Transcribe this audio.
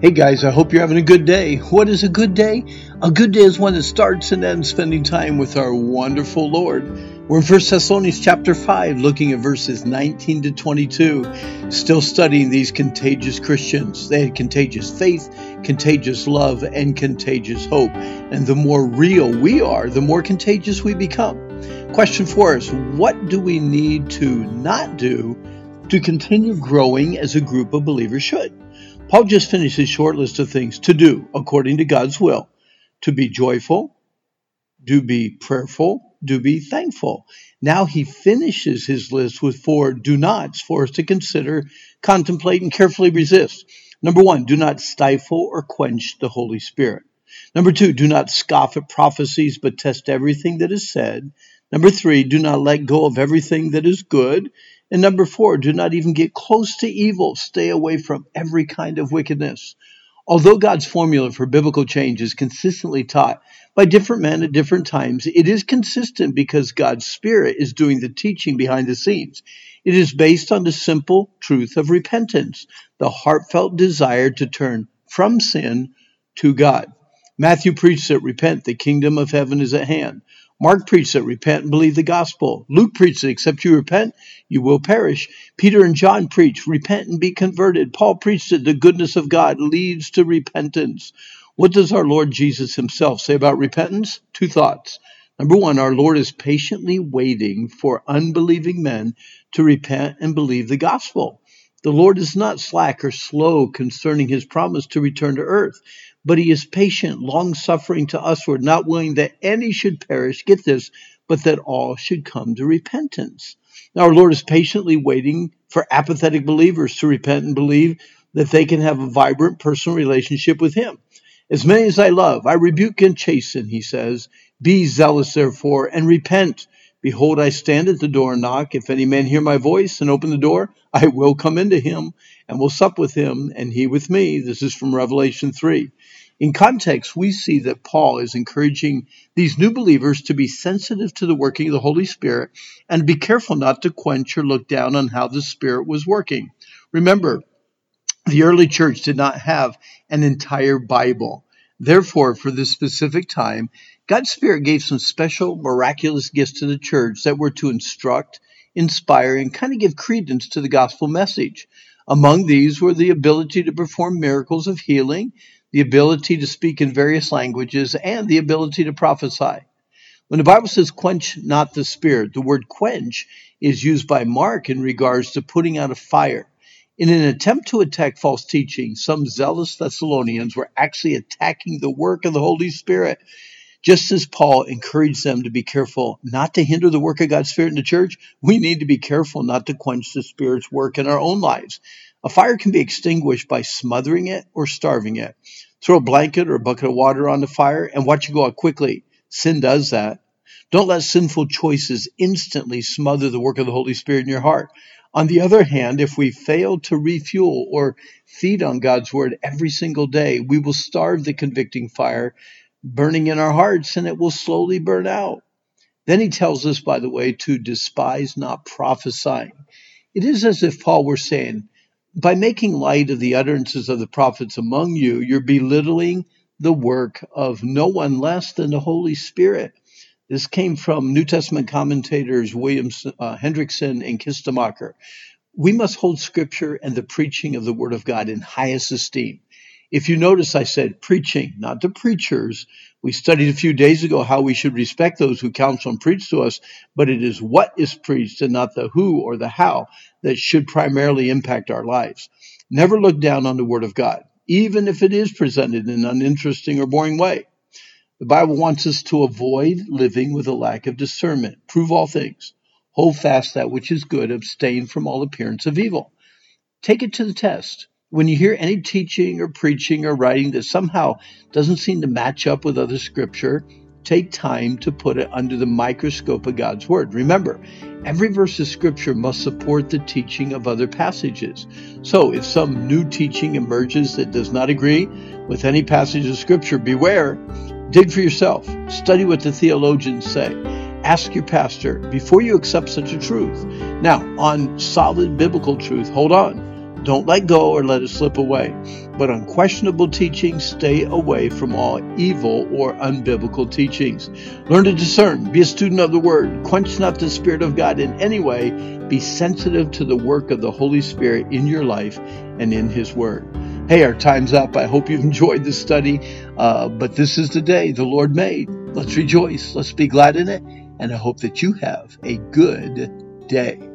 Hey guys, I hope you're having a good day. What is a good day? A good day is one that starts and ends spending time with our wonderful Lord. We're in 1 Thessalonians chapter 5, looking at verses 19 to 22, still studying these contagious Christians. They had contagious faith, contagious love, and contagious hope. And the more real we are, the more contagious we become. Question for us What do we need to not do to continue growing as a group of believers should? Paul just finished his short list of things to do according to God's will to be joyful, to be prayerful, to be thankful. Now he finishes his list with four do nots for us to consider, contemplate, and carefully resist. Number one, do not stifle or quench the Holy Spirit. Number two, do not scoff at prophecies, but test everything that is said. Number three, do not let go of everything that is good. And number four, do not even get close to evil. Stay away from every kind of wickedness. Although God's formula for biblical change is consistently taught by different men at different times, it is consistent because God's Spirit is doing the teaching behind the scenes. It is based on the simple truth of repentance, the heartfelt desire to turn from sin to God. Matthew preached that repent, the kingdom of heaven is at hand. Mark preached that repent and believe the gospel. Luke preached that except you repent, you will perish. Peter and John preached repent and be converted. Paul preached that the goodness of God leads to repentance. What does our Lord Jesus himself say about repentance? Two thoughts. Number one, our Lord is patiently waiting for unbelieving men to repent and believe the gospel. The Lord is not slack or slow concerning his promise to return to earth but he is patient, long suffering to usward, not willing that any should perish, get this, but that all should come to repentance. Now, our Lord is patiently waiting for apathetic believers to repent and believe that they can have a vibrant personal relationship with him. As many as I love, I rebuke and chasten, he says. Be zealous, therefore, and repent. Behold, I stand at the door and knock. If any man hear my voice and open the door, I will come into him and will sup with him and he with me. This is from Revelation 3. In context, we see that Paul is encouraging these new believers to be sensitive to the working of the Holy Spirit and be careful not to quench or look down on how the Spirit was working. Remember, the early church did not have an entire Bible. Therefore, for this specific time, God's Spirit gave some special miraculous gifts to the church that were to instruct, inspire, and kind of give credence to the gospel message. Among these were the ability to perform miracles of healing, the ability to speak in various languages, and the ability to prophesy. When the Bible says quench not the spirit, the word quench is used by Mark in regards to putting out a fire. In an attempt to attack false teaching, some zealous Thessalonians were actually attacking the work of the Holy Spirit. Just as Paul encouraged them to be careful not to hinder the work of God's Spirit in the church, we need to be careful not to quench the Spirit's work in our own lives. A fire can be extinguished by smothering it or starving it. Throw a blanket or a bucket of water on the fire and watch it go out quickly. Sin does that. Don't let sinful choices instantly smother the work of the Holy Spirit in your heart. On the other hand, if we fail to refuel or feed on God's word every single day, we will starve the convicting fire burning in our hearts and it will slowly burn out. Then he tells us, by the way, to despise not prophesying. It is as if Paul were saying, by making light of the utterances of the prophets among you, you're belittling the work of no one less than the Holy Spirit. This came from New Testament commentators William uh, Hendriksen and Kistemaker. We must hold Scripture and the preaching of the Word of God in highest esteem. If you notice, I said preaching, not the preachers. We studied a few days ago how we should respect those who counsel and preach to us, but it is what is preached and not the who or the how that should primarily impact our lives. Never look down on the Word of God, even if it is presented in an uninteresting or boring way. The Bible wants us to avoid living with a lack of discernment. Prove all things. Hold fast that which is good. Abstain from all appearance of evil. Take it to the test when you hear any teaching or preaching or writing that somehow doesn't seem to match up with other scripture, take time to put it under the microscope of God's Word. Remember, every verse of Scripture must support the teaching of other passages. So, if some new teaching emerges that does not agree with any passage of Scripture, beware. Dig for yourself. Study what the theologians say. Ask your pastor before you accept such a truth. Now, on solid biblical truth, hold on don't let go or let it slip away. But unquestionable teachings, stay away from all evil or unbiblical teachings. Learn to discern. Be a student of the Word. Quench not the Spirit of God in any way. Be sensitive to the work of the Holy Spirit in your life and in His Word. Hey, our time's up. I hope you've enjoyed this study. Uh, but this is the day the Lord made. Let's rejoice. Let's be glad in it. And I hope that you have a good day.